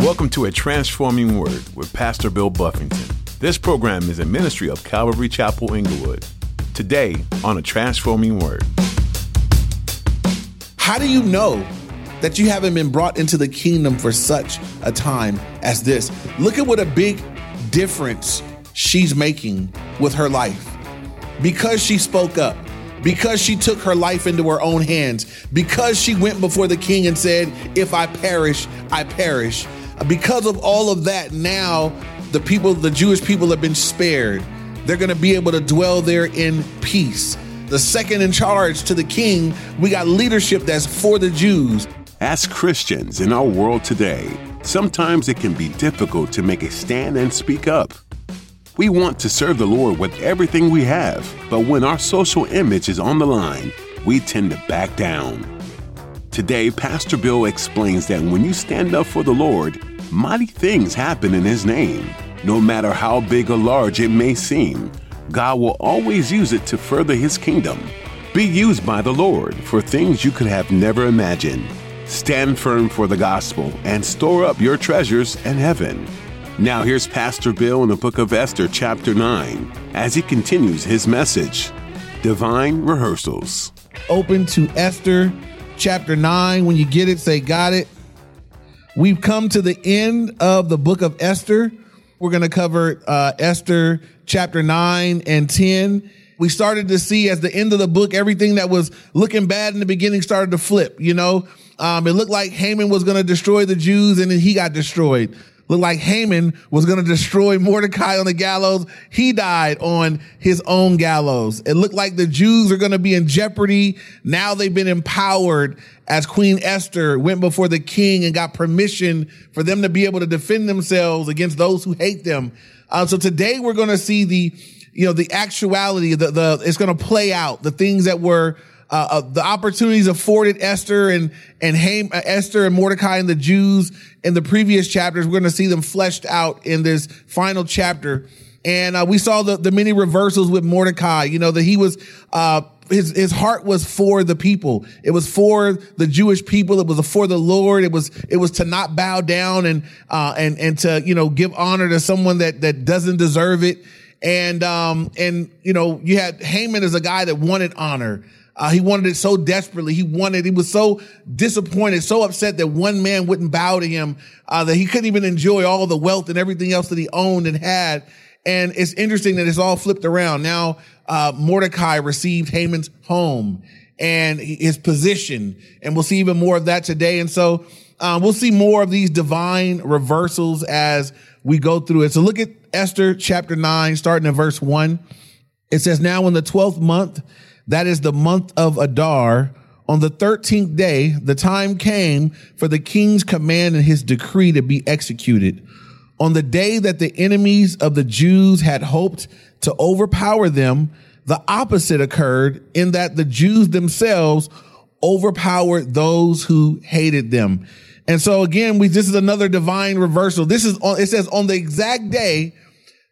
Welcome to A Transforming Word with Pastor Bill Buffington. This program is a ministry of Calvary Chapel Inglewood. Today on A Transforming Word. How do you know that you haven't been brought into the kingdom for such a time as this? Look at what a big difference she's making with her life. Because she spoke up, because she took her life into her own hands, because she went before the king and said, If I perish, I perish. Because of all of that, now the people, the Jewish people have been spared. They're going to be able to dwell there in peace. The second in charge to the king, we got leadership that's for the Jews. As Christians in our world today, sometimes it can be difficult to make a stand and speak up. We want to serve the Lord with everything we have, but when our social image is on the line, we tend to back down. Today, Pastor Bill explains that when you stand up for the Lord, mighty things happen in His name. No matter how big or large it may seem, God will always use it to further His kingdom. Be used by the Lord for things you could have never imagined. Stand firm for the gospel and store up your treasures in heaven. Now, here's Pastor Bill in the book of Esther, chapter 9, as he continues his message Divine Reversals. Open to Esther chapter 9. When you get it, say, Got it. We've come to the end of the book of Esther. We're going to cover uh, Esther chapter 9 and 10. We started to see as the end of the book, everything that was looking bad in the beginning started to flip. You know, um, it looked like Haman was going to destroy the Jews and then he got destroyed looked like Haman was going to destroy Mordecai on the gallows. He died on his own gallows. It looked like the Jews are going to be in jeopardy. Now they've been empowered as Queen Esther went before the king and got permission for them to be able to defend themselves against those who hate them. Uh, so today we're going to see the, you know, the actuality, the, the, it's going to play out the things that were uh, uh, the opportunities afforded Esther and and Ham, uh, Esther and Mordecai and the Jews in the previous chapters. We're going to see them fleshed out in this final chapter. And uh, we saw the, the many reversals with Mordecai. You know that he was uh, his his heart was for the people. It was for the Jewish people. It was for the Lord. It was it was to not bow down and uh, and and to you know give honor to someone that that doesn't deserve it. And um and you know you had Haman as a guy that wanted honor. Uh, he wanted it so desperately. He wanted, he was so disappointed, so upset that one man wouldn't bow to him, uh, that he couldn't even enjoy all the wealth and everything else that he owned and had. And it's interesting that it's all flipped around. Now, uh, Mordecai received Haman's home and his position. And we'll see even more of that today. And so, uh, we'll see more of these divine reversals as we go through it. So look at Esther chapter nine, starting in verse one. It says, now in the 12th month, that is the month of Adar. On the 13th day, the time came for the king's command and his decree to be executed. On the day that the enemies of the Jews had hoped to overpower them, the opposite occurred in that the Jews themselves overpowered those who hated them. And so again, we, this is another divine reversal. This is on, it says on the exact day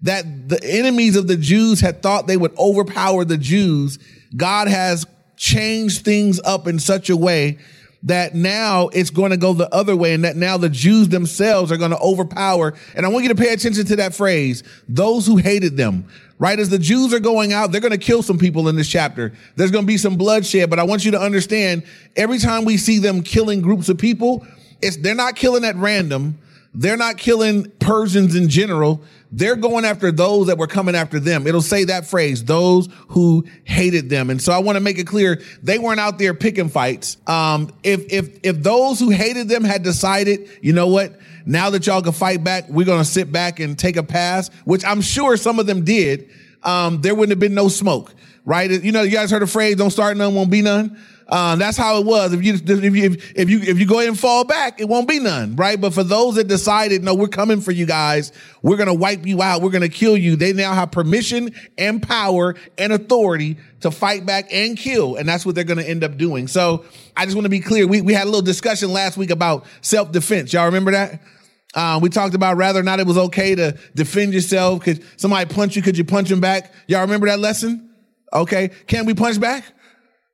that the enemies of the Jews had thought they would overpower the Jews, God has changed things up in such a way that now it's going to go the other way and that now the Jews themselves are going to overpower. And I want you to pay attention to that phrase, those who hated them, right? As the Jews are going out, they're going to kill some people in this chapter. There's going to be some bloodshed, but I want you to understand every time we see them killing groups of people, it's, they're not killing at random. They're not killing Persians in general. They're going after those that were coming after them. It'll say that phrase, those who hated them. And so I want to make it clear they weren't out there picking fights. Um, if, if, if those who hated them had decided, you know what? Now that y'all can fight back, we're going to sit back and take a pass, which I'm sure some of them did. Um, there wouldn't have been no smoke, right? You know, you guys heard the phrase, don't start none, won't be none. Um, that's how it was. If you, if you, if you, if you go ahead and fall back, it won't be none, right? But for those that decided, no, we're coming for you guys. We're to wipe you out. We're to kill you. They now have permission and power and authority to fight back and kill. And that's what they're to end up doing. So I just want to be clear. We, we had a little discussion last week about self defense. Y'all remember that? Uh, we talked about or not it was okay to defend yourself. Could somebody punch you? Could you punch him back? Y'all remember that lesson? Okay. Can we punch back?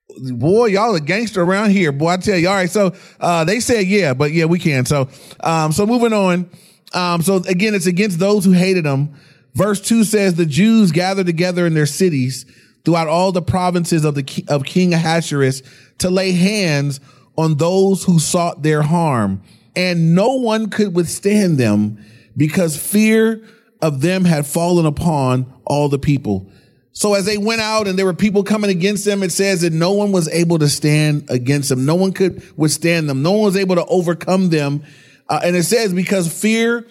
Boy, y'all a gangster around here. Boy, I tell you. All right. So, uh, they said, yeah, but yeah, we can. So, um, so moving on. Um, so again, it's against those who hated him. Verse two says the Jews gathered together in their cities throughout all the provinces of the, of King Ahasuerus to lay hands on those who sought their harm. And no one could withstand them because fear of them had fallen upon all the people. So as they went out and there were people coming against them, it says that no one was able to stand against them. No one could withstand them. No one was able to overcome them. Uh, and it says because fear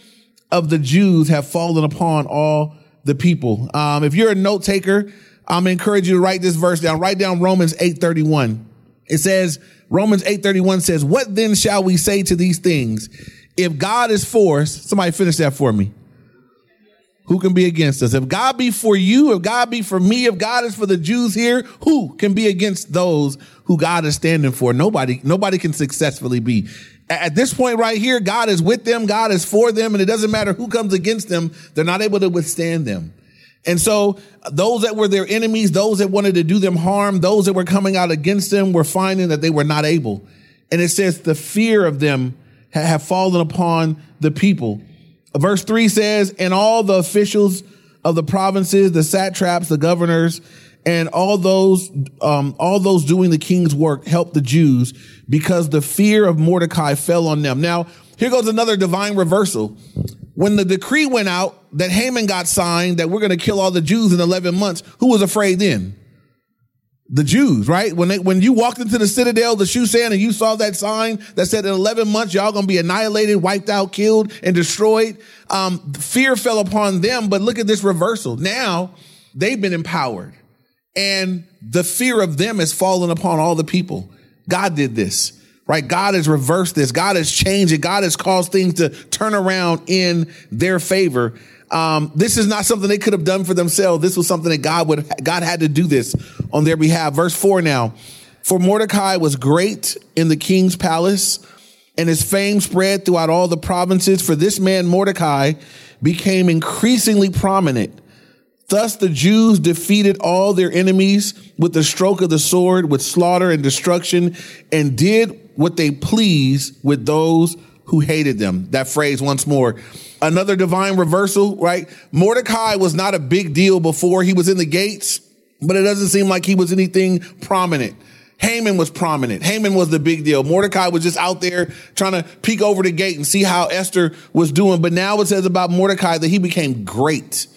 of the Jews have fallen upon all the people. Um, if you're a note taker, I'm encourage you to write this verse down. Write down Romans 8:31. It says Romans 8:31 says, "What then shall we say to these things? If God is for us, somebody finish that for me who can be against us? If God be for you, if God be for me, if God is for the Jews here, who can be against those who God is standing for? Nobody, nobody can successfully be. At this point right here, God is with them, God is for them, and it doesn't matter who comes against them, they're not able to withstand them. And so uh, those that were their enemies, those that wanted to do them harm, those that were coming out against them were finding that they were not able. And it says the fear of them have fallen upon the people. Verse three says, and all the officials of the provinces, the satraps, the governors, and all those, um, all those doing the king's work helped the Jews because the fear of Mordecai fell on them. Now, here goes another divine reversal. When the decree went out that Haman got signed that we're going to kill all the Jews in 11 months, who was afraid then? The Jews, right? When they, when you walked into the citadel, the shoe Shushan, and you saw that sign that said in 11 months, y'all gonna be annihilated, wiped out, killed, and destroyed. Um, fear fell upon them, but look at this reversal. Now they've been empowered and the fear of them has fallen upon all the people. God did this, right? God has reversed this. God has changed it. God has caused things to turn around in their favor. Um, this is not something they could have done for themselves. This was something that God would, God had to do this on their behalf. Verse four now, for Mordecai was great in the king's palace and his fame spread throughout all the provinces. For this man, Mordecai, became increasingly prominent. Thus the Jews defeated all their enemies with the stroke of the sword, with slaughter and destruction, and did what they pleased with those who hated them. That phrase once more. Another divine reversal, right? Mordecai was not a big deal before he was in the gates, but it doesn't seem like he was anything prominent. Haman was prominent. Haman was the big deal. Mordecai was just out there trying to peek over the gate and see how Esther was doing. But now it says about Mordecai that he became great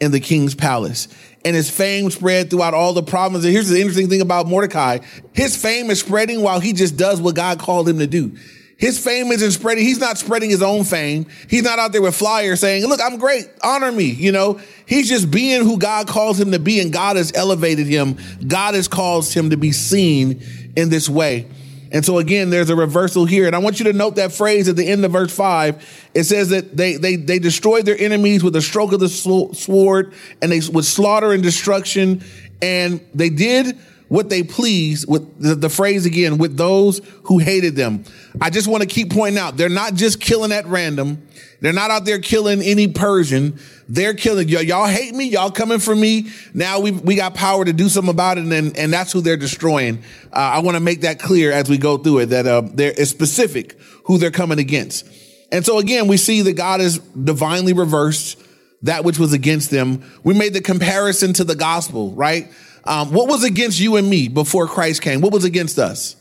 in the king's palace and his fame spread throughout all the provinces. And here's the interesting thing about Mordecai. His fame is spreading while he just does what God called him to do. His fame isn't spreading. He's not spreading his own fame. He's not out there with flyers saying, look, I'm great. Honor me. You know, he's just being who God calls him to be and God has elevated him. God has caused him to be seen in this way. And so again, there's a reversal here. And I want you to note that phrase at the end of verse five. It says that they, they, they destroyed their enemies with a stroke of the sword and they with slaughter and destruction. And they did what they please with the, the, phrase again, with those who hated them. I just want to keep pointing out, they're not just killing at random. They're not out there killing any Persian. They're killing y- y'all hate me. Y'all coming for me. Now we we got power to do something about it. And, and that's who they're destroying. Uh, I want to make that clear as we go through it, that, uh, there is specific who they're coming against. And so again, we see that God is divinely reversed that which was against them. We made the comparison to the gospel, right? Um, what was against you and me before Christ came? What was against us?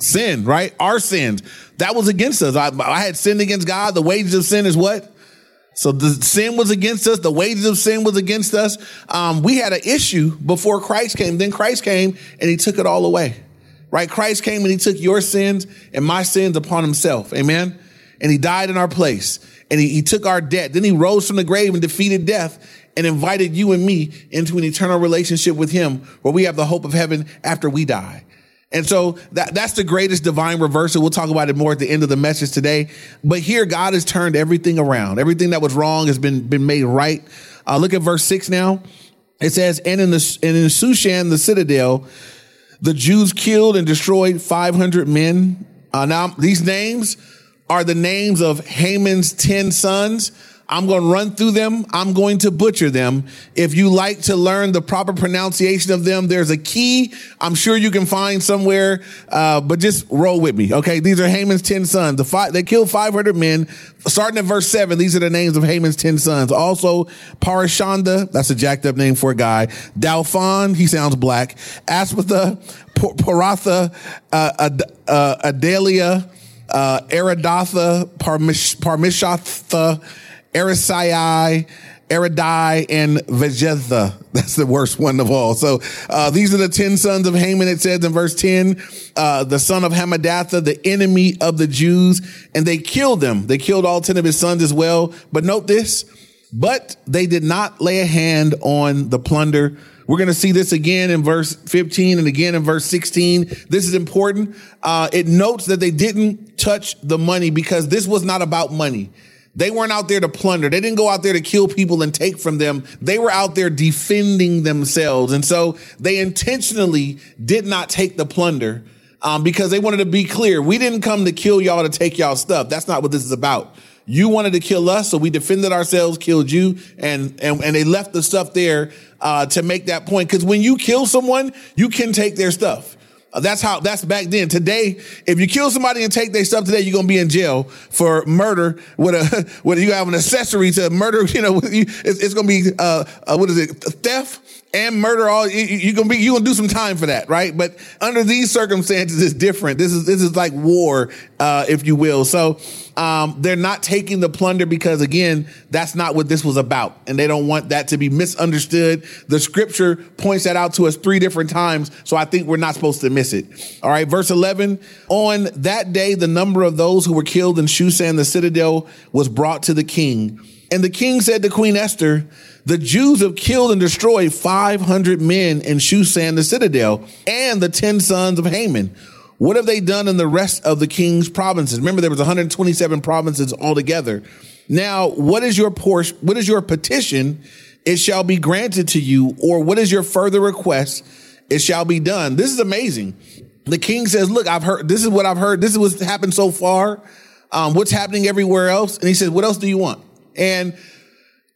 Sin, right? Our sins. That was against us. I, I had sinned against God. The wages of sin is what? So the sin was against us. The wages of sin was against us. Um, we had an issue before Christ came. Then Christ came and he took it all away. Right? Christ came and he took your sins and my sins upon himself. Amen. And he died in our place and he, he took our debt. Then he rose from the grave and defeated death and invited you and me into an eternal relationship with him where we have the hope of heaven after we die. And so that, that's the greatest divine reversal. We'll talk about it more at the end of the message today. But here, God has turned everything around. Everything that was wrong has been, been made right. Uh, look at verse six now. It says, and in the, and in Shushan, the citadel, the Jews killed and destroyed 500 men. Uh, now these names are the names of Haman's 10 sons. I'm going to run through them. I'm going to butcher them. If you like to learn the proper pronunciation of them, there's a key I'm sure you can find somewhere, uh, but just roll with me. Okay. These are Haman's 10 sons. The five, they killed 500 men. Starting at verse 7, these are the names of Haman's 10 sons. Also, Parashanda, that's a jacked up name for a guy. Dalphon, he sounds black. Aspatha, Paratha, uh, uh, Adalia, uh, Aridatha, Parmish, Parmishatha, Erisai, Eridai, and Vejetha. That's the worst one of all. So uh, these are the 10 sons of Haman, it says in verse 10, uh, the son of Hammedatha, the enemy of the Jews, and they killed them. They killed all 10 of his sons as well. But note this, but they did not lay a hand on the plunder. We're going to see this again in verse 15 and again in verse 16. This is important. Uh, it notes that they didn't touch the money because this was not about money. They weren't out there to plunder. They didn't go out there to kill people and take from them. They were out there defending themselves. And so they intentionally did not take the plunder um, because they wanted to be clear. We didn't come to kill y'all to take y'all stuff. That's not what this is about. You wanted to kill us, so we defended ourselves, killed you, and and, and they left the stuff there uh, to make that point. Because when you kill someone, you can take their stuff. That's how, that's back then. Today, if you kill somebody and take their stuff today, you're to be in jail for murder with a, with you have an accessory to murder, you know, it's, it's going to be, uh, uh, what is it? Theft and murder all you, you're gonna be you're gonna do some time for that right? But under these circumstances it's different. This is this is like war uh, if you will. So um, they're not taking the plunder because again that's not what this was about. And they don't want that to be misunderstood. The scripture points that out to us three different times so i think we're not supposed to miss it. All right verse 11 on that day the number of those who were killed in shushan the citadel was brought to the king and the king said to queen esther the Jews have killed and destroyed 500 men in Shushan, the citadel, and the 10 sons of Haman. What have they done in the rest of the king's provinces? Remember, there was 127 provinces altogether. Now, what is your portion? What is your petition? It shall be granted to you. Or what is your further request? It shall be done. This is amazing. The king says, look, I've heard, this is what I've heard. This is what's happened so far. Um, what's happening everywhere else. And he says, what else do you want? And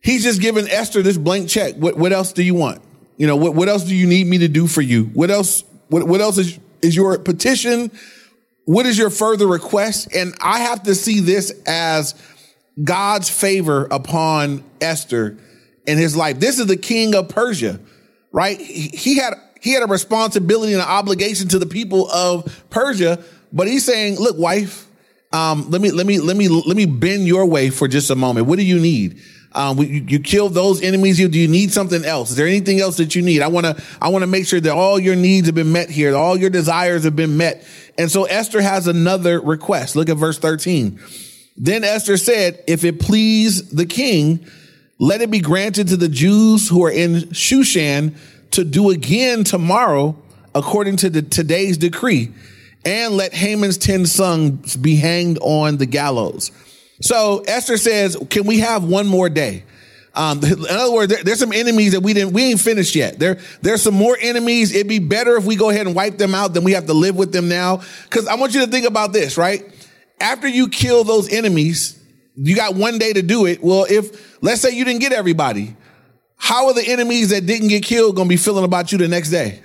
He's just giving Esther this blank check. What, what else do you want? You know, what, what else do you need me to do for you? What else, what, what else is, is your petition? What is your further request? And I have to see this as God's favor upon Esther in his life. This is the king of Persia, right? He had, he had a responsibility and an obligation to the people of Persia, but he's saying, look, wife, um, let me, let me, let me, let me bend your way for just a moment. What do you need? Um, you, you kill those enemies. You, do you need something else? Is there anything else that you need? I want to, I want to make sure that all your needs have been met here. All your desires have been met. And so Esther has another request. Look at verse 13. Then Esther said, if it please the king, let it be granted to the Jews who are in Shushan to do again tomorrow according to the today's decree and let Haman's 10 sons be hanged on the gallows. So Esther says, can we have one more day? Um, in other words, there, there's some enemies that we didn't, we ain't finished yet. There, there's some more enemies. It'd be better if we go ahead and wipe them out than we have to live with them now. Cause I want you to think about this, right? After you kill those enemies, you got one day to do it. Well, if, let's say you didn't get everybody, how are the enemies that didn't get killed going to be feeling about you the next day?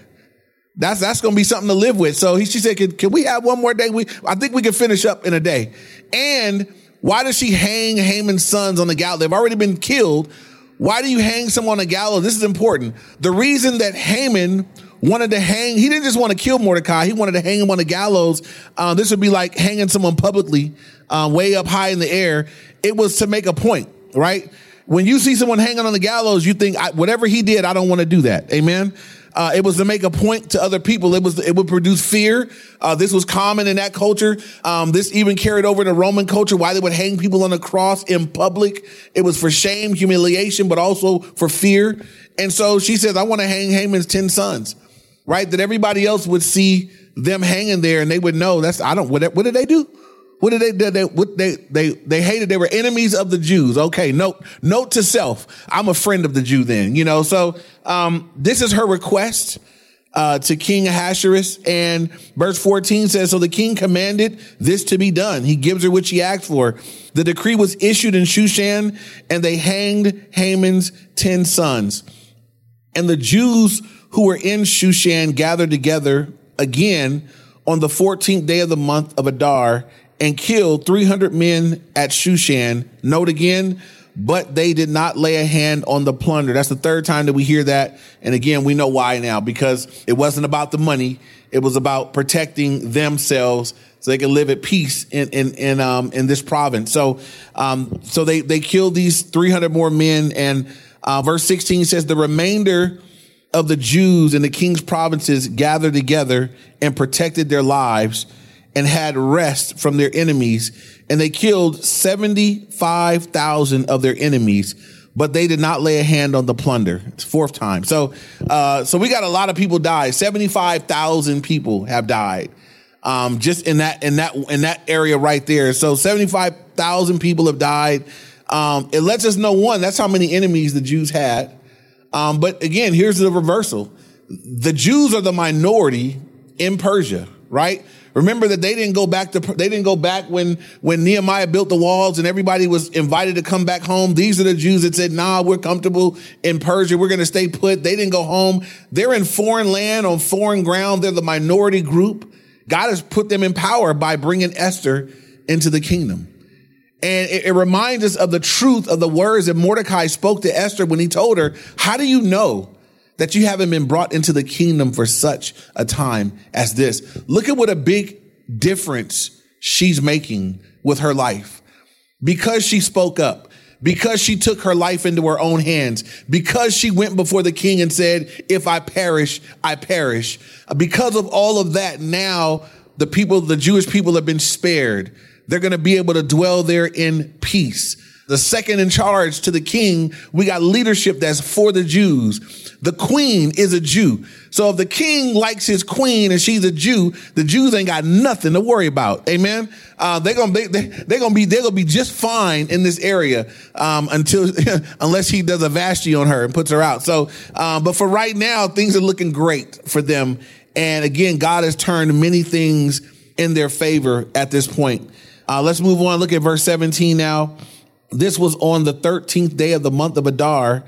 That's that's going to be something to live with. So he, she said, can, can we have one more day? We I think we can finish up in a day. And why does she hang Haman's sons on the gallows? They've already been killed. Why do you hang someone on a gallows? This is important. The reason that Haman wanted to hang, he didn't just want to kill Mordecai. He wanted to hang him on the gallows. Uh, this would be like hanging someone publicly, uh, way up high in the air. It was to make a point, right? When you see someone hanging on the gallows, you think, whatever he did, I don't want to do that. Amen. Uh, it was to make a point to other people. It was, it would produce fear. Uh, this was common in that culture. Um, this even carried over to Roman culture, why they would hang people on the cross in public. It was for shame, humiliation, but also for fear. And so she says, I want to hang Haman's 10 sons, right? That everybody else would see them hanging there and they would know that's, I don't, what, what did they do? What did they do? They, what they, they, they hated. They were enemies of the Jews. Okay. Note, note to self. I'm a friend of the Jew then, you know, so, um, this is her request. uh, to King Ahasuerus. And verse 14 says, So the king commanded this to be done. He gives her what she asked for. The decree was issued in Shushan, and they hanged Haman's 10 sons. And the Jews who were in Shushan gathered together again on the 14th day of the month of Adar and killed 300 men at Shushan. Note again, but they did not lay a hand on the plunder. That's the third time that we hear that. And again, we know why now because it wasn't about the money. It was about protecting themselves so they could live at peace in, in, in, um, in this province. So, um, so they, they killed these 300 more men. And, uh, verse 16 says the remainder of the Jews in the king's provinces gathered together and protected their lives and had rest from their enemies and they killed 75,000 of their enemies, but they did not lay a hand on the plunder. It's fourth time. So, uh, so we got a lot of people die. 75,000 people have died. Um, just in that, in that, in that area right there. So 75,000 people have died. Um, it lets us know one, that's how many enemies the Jews had. Um, but again, here's the reversal. The Jews are the minority in Persia, right? Remember that they didn't go back to, they didn't go back when, when Nehemiah built the walls and everybody was invited to come back home. These are the Jews that said, nah, we're comfortable in Persia. We're going to stay put. They didn't go home. They're in foreign land on foreign ground. They're the minority group. God has put them in power by bringing Esther into the kingdom. And it, it, reminds us of the truth of the words that Mordecai spoke to Esther when he told her, how do you know that you haven't been brought into the kingdom for such a time as this. Look at what a big difference she's making with her life because she spoke up, because she took her life into her own hands, because she went before the king and said, if I perish, I perish. Because of all of that, now the people, the Jewish people have been spared. They're going to be able to dwell there in peace the second in charge to the king, we got leadership that's for the Jews. The queen is a Jew. So if the king likes his queen and she's a Jew, the Jews ain't got nothing to worry about. Amen. Uh, they're gonna they, they, they're gonna be they're gonna be just fine in this area um, until unless he does a Vashti on her and puts her out. So, um, but for right now, things are looking great for them. And again, God has turned many things in their favor at this point. Uh, let's move on. Look at verse 17 now. This was on the 13th day of the month of Adar.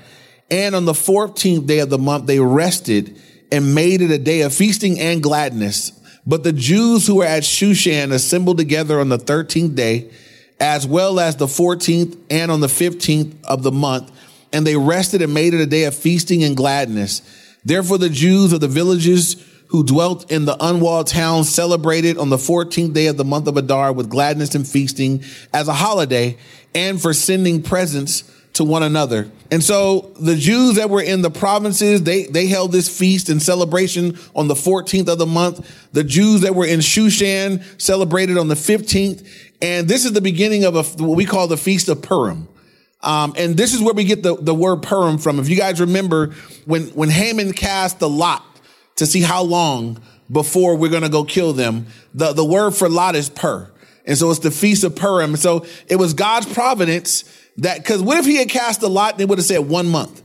And on the 14th day of the month, they rested and made it a day of feasting and gladness. But the Jews who were at Shushan assembled together on the 13th day, as well as the 14th and on the 15th of the month. And they rested and made it a day of feasting and gladness. Therefore, the Jews of the villages who dwelt in the unwalled towns celebrated on the 14th day of the month of Adar with gladness and feasting as a holiday and for sending presents to one another. And so the Jews that were in the provinces, they, they held this feast and celebration on the 14th of the month. The Jews that were in Shushan celebrated on the 15th. And this is the beginning of a, what we call the Feast of Purim. Um, and this is where we get the, the word Purim from. If you guys remember when, when Haman cast the lot to see how long before we're going to go kill them, the, the word for lot is pur. And so it's the Feast of Purim. And So it was God's providence that, cause what if he had cast a lot? They would have said one month.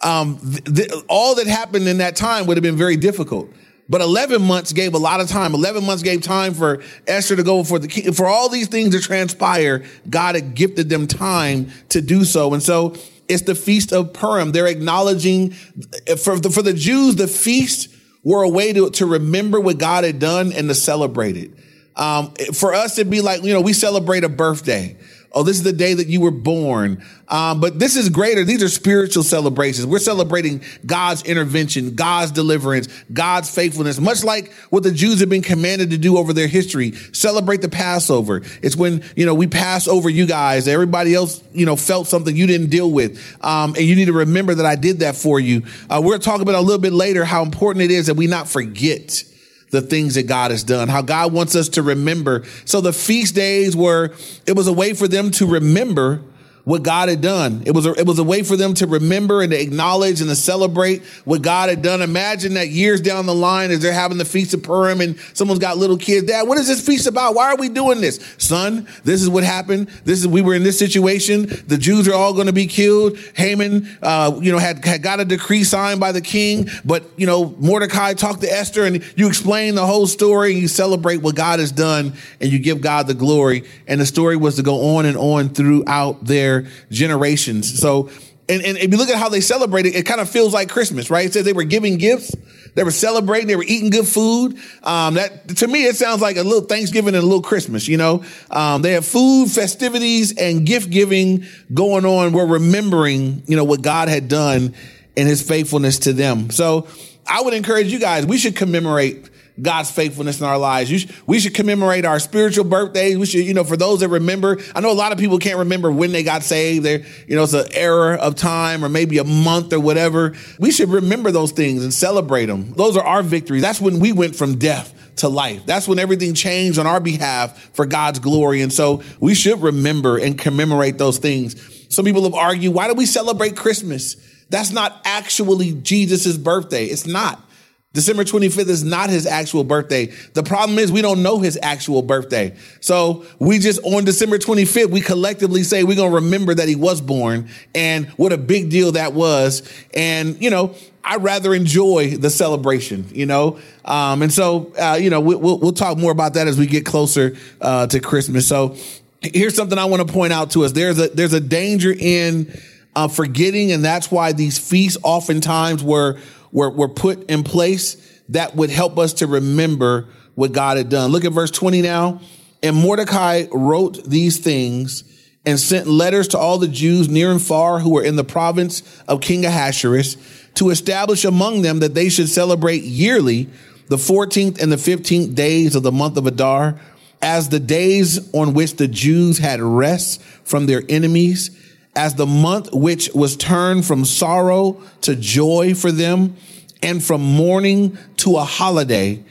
Um, th- th- all that happened in that time would have been very difficult. But 11 months gave a lot of time. 11 months gave time for Esther to go for the king. For all these things to transpire, God had gifted them time to do so. And so it's the Feast of Purim. They're acknowledging for the, for the Jews, the feast were a way to, to remember what God had done and to celebrate it. Um, for us, it'd be like, you know, we celebrate a birthday. Oh, this is the day that you were born. Um, but this is greater. These are spiritual celebrations. We're celebrating God's intervention, God's deliverance, God's faithfulness, much like what the Jews have been commanded to do over their history. Celebrate the Passover. It's when, you know, we pass over you guys. Everybody else, you know, felt something you didn't deal with. Um, and you need to remember that I did that for you. Uh, we're talking about a little bit later how important it is that we not forget the things that God has done, how God wants us to remember. So the feast days were, it was a way for them to remember what God had done. It was a, it was a way for them to remember and to acknowledge and to celebrate what God had done. Imagine that years down the line as they're having the feast of Purim and someone's got little kids. Dad, what is this feast about? Why are we doing this? Son, this is what happened. This is we were in this situation. The Jews are all going to be killed. Haman, uh, you know, had, had got a decree signed by the king, but you know, Mordecai talked to Esther and you explain the whole story and you celebrate what God has done and you give God the glory. And the story was to go on and on throughout their generations. So, and, and if you look at how they celebrated, it kind of feels like Christmas, right? It says they were giving gifts, they were celebrating, they were eating good food. Um, that to me, it sounds like a little Thanksgiving and a little Christmas. You know, um, they have food, festivities, and gift giving going on. We're remembering, you know, what God had done and His faithfulness to them. So, I would encourage you guys. We should commemorate God's faithfulness in our lives. We should commemorate our spiritual birthdays. We should, you know, for those that remember, I know a lot of people can't remember when they got saved. There, you know, it's an error of time or maybe a month or whatever. We should remember those things and celebrate them. Those are our victories. That's when we went from death to life. That's when everything changed on our behalf for God's glory. And so we should remember and commemorate those things. Some people have argued, why do we celebrate Christmas? That's not actually Jesus' birthday. It's not. December 25th is not his actual birthday. The problem is we don't know his actual birthday. So we just on December 25th, we collectively say we're going to remember that he was born and what a big deal that was. And, you know, I rather enjoy the celebration, you know? Um, and so, uh, you know, we, will we'll talk more about that as we get closer, uh, to Christmas. So here's something I want to point out to us. There's a, there's a danger in, uh, forgetting. And that's why these feasts oftentimes were, were, were put in place that would help us to remember what God had done. Look at verse 20 now. And Mordecai wrote these things and sent letters to all the Jews near and far who were in the province of King Ahasuerus to establish among them that they should celebrate yearly the 14th and the 15th days of the month of Adar as the days on which the Jews had rest from their enemies as the month which was turned from sorrow to joy for them and from mourning to a holiday,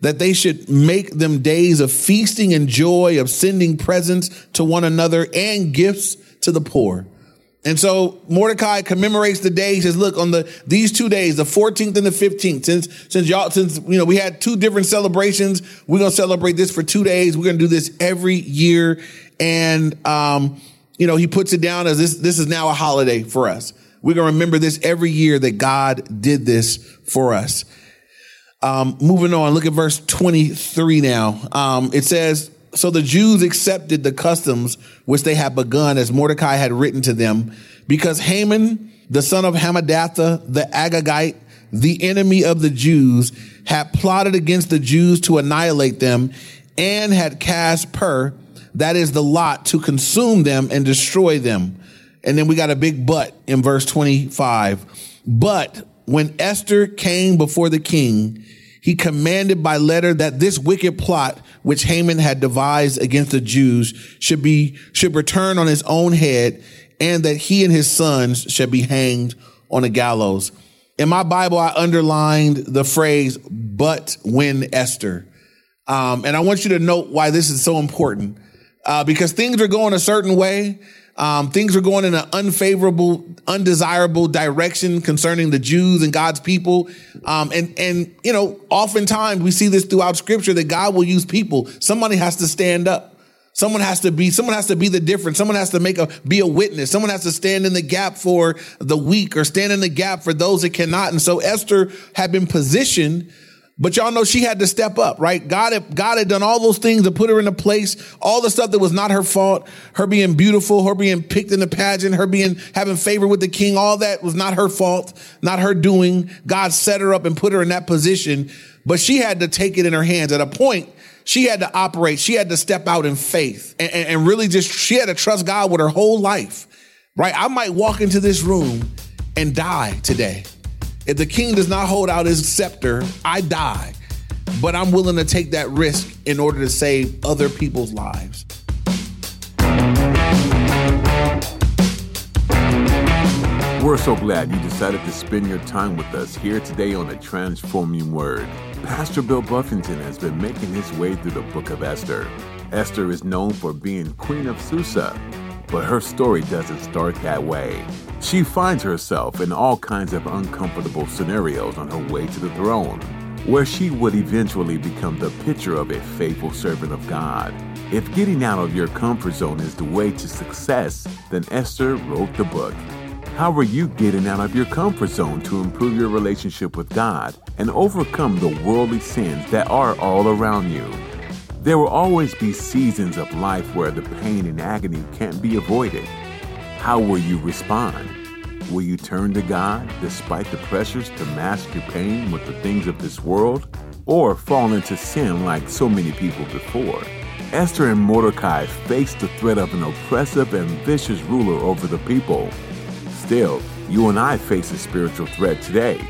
that they should make them days of feasting and joy, of sending presents to one another and gifts to the poor. And so Mordecai commemorates the day. He says, look, on the, these two days, the 14th and the 15th, since, since y'all, since, you know, we had two different celebrations, we're going to celebrate this for two days. We're going to do this every year. And, um, you know, he puts it down as this, this is now a holiday for us. We're going to remember this every year that God did this for us. Um, moving on, look at verse 23 now. Um, it says, So the Jews accepted the customs which they had begun as Mordecai had written to them, because Haman, the son of Hammedatha, the Agagite, the enemy of the Jews, had plotted against the Jews to annihilate them and had cast Pur, that is the lot to consume them and destroy them. And then we got a big but in verse 25. But when Esther came before the king, he commanded by letter that this wicked plot which Haman had devised against the Jews should be, should return on his own head and that he and his sons should be hanged on a gallows. In my Bible, I underlined the phrase, but when Esther. Um, and I want you to note why this is so important uh, because things are going a certain way. Um, things are going in an unfavorable, undesirable direction concerning the Jews and God's people. Um, and, and, you know, oftentimes we see this throughout scripture that God will use people. Somebody has to stand up. Someone has to be, someone has to be the difference. Someone has to make a, be a witness. Someone has to stand in the gap for the weak or stand in the gap for those that cannot. And so Esther had been positioned but y'all know she had to step up, right? God had, God had done all those things to put her in a place, all the stuff that was not her fault, her being beautiful, her being picked in the pageant, her being having favor with the king, all that was not her fault, not her doing. God set her up and put her in that position, but she had to take it in her hands. At a point, she had to operate, she had to step out in faith and, and, and really just, she had to trust God with her whole life, right? I might walk into this room and die today. If the king does not hold out his scepter, I die. But I'm willing to take that risk in order to save other people's lives. We're so glad you decided to spend your time with us here today on the Transforming Word. Pastor Bill Buffington has been making his way through the book of Esther. Esther is known for being Queen of Susa, But her story doesn't start that way. She finds herself in all kinds of uncomfortable scenarios on her way to the throne, where she would eventually become the picture of a faithful servant of God. If getting out of your comfort zone is the way to success, then Esther wrote the book. How are you getting out of your comfort zone to improve your relationship with God and overcome the worldly sins that are all around you? There will always be seasons of life where the pain and agony can't be avoided. How will you respond? Will you turn to God despite the pressures to mask your pain with the things of this world? Or fall into sin like so many people before? Esther and Mordecai faced the threat of an oppressive and vicious ruler over the people. Still, you and I face a spiritual threat today,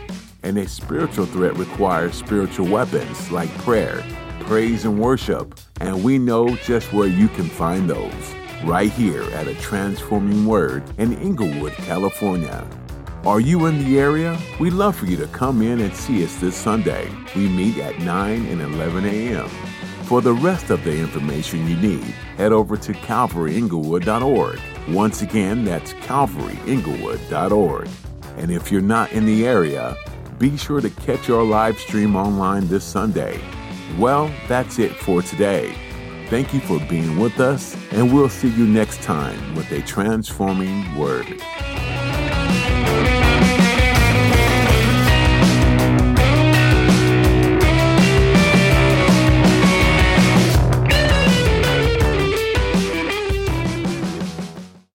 and a spiritual threat requires spiritual weapons like prayer, praise, and worship, and we know just where you can find those right here at a Transforming Word in Inglewood, California. Are you in the area? We'd love for you to come in and see us this Sunday. We meet at 9 and 11 a.m. For the rest of the information you need, head over to calvaryinglewood.org. Once again, that's calvaryinglewood.org. And if you're not in the area, be sure to catch our live stream online this Sunday. Well, that's it for today. Thank you for being with us, and we'll see you next time with a transforming word.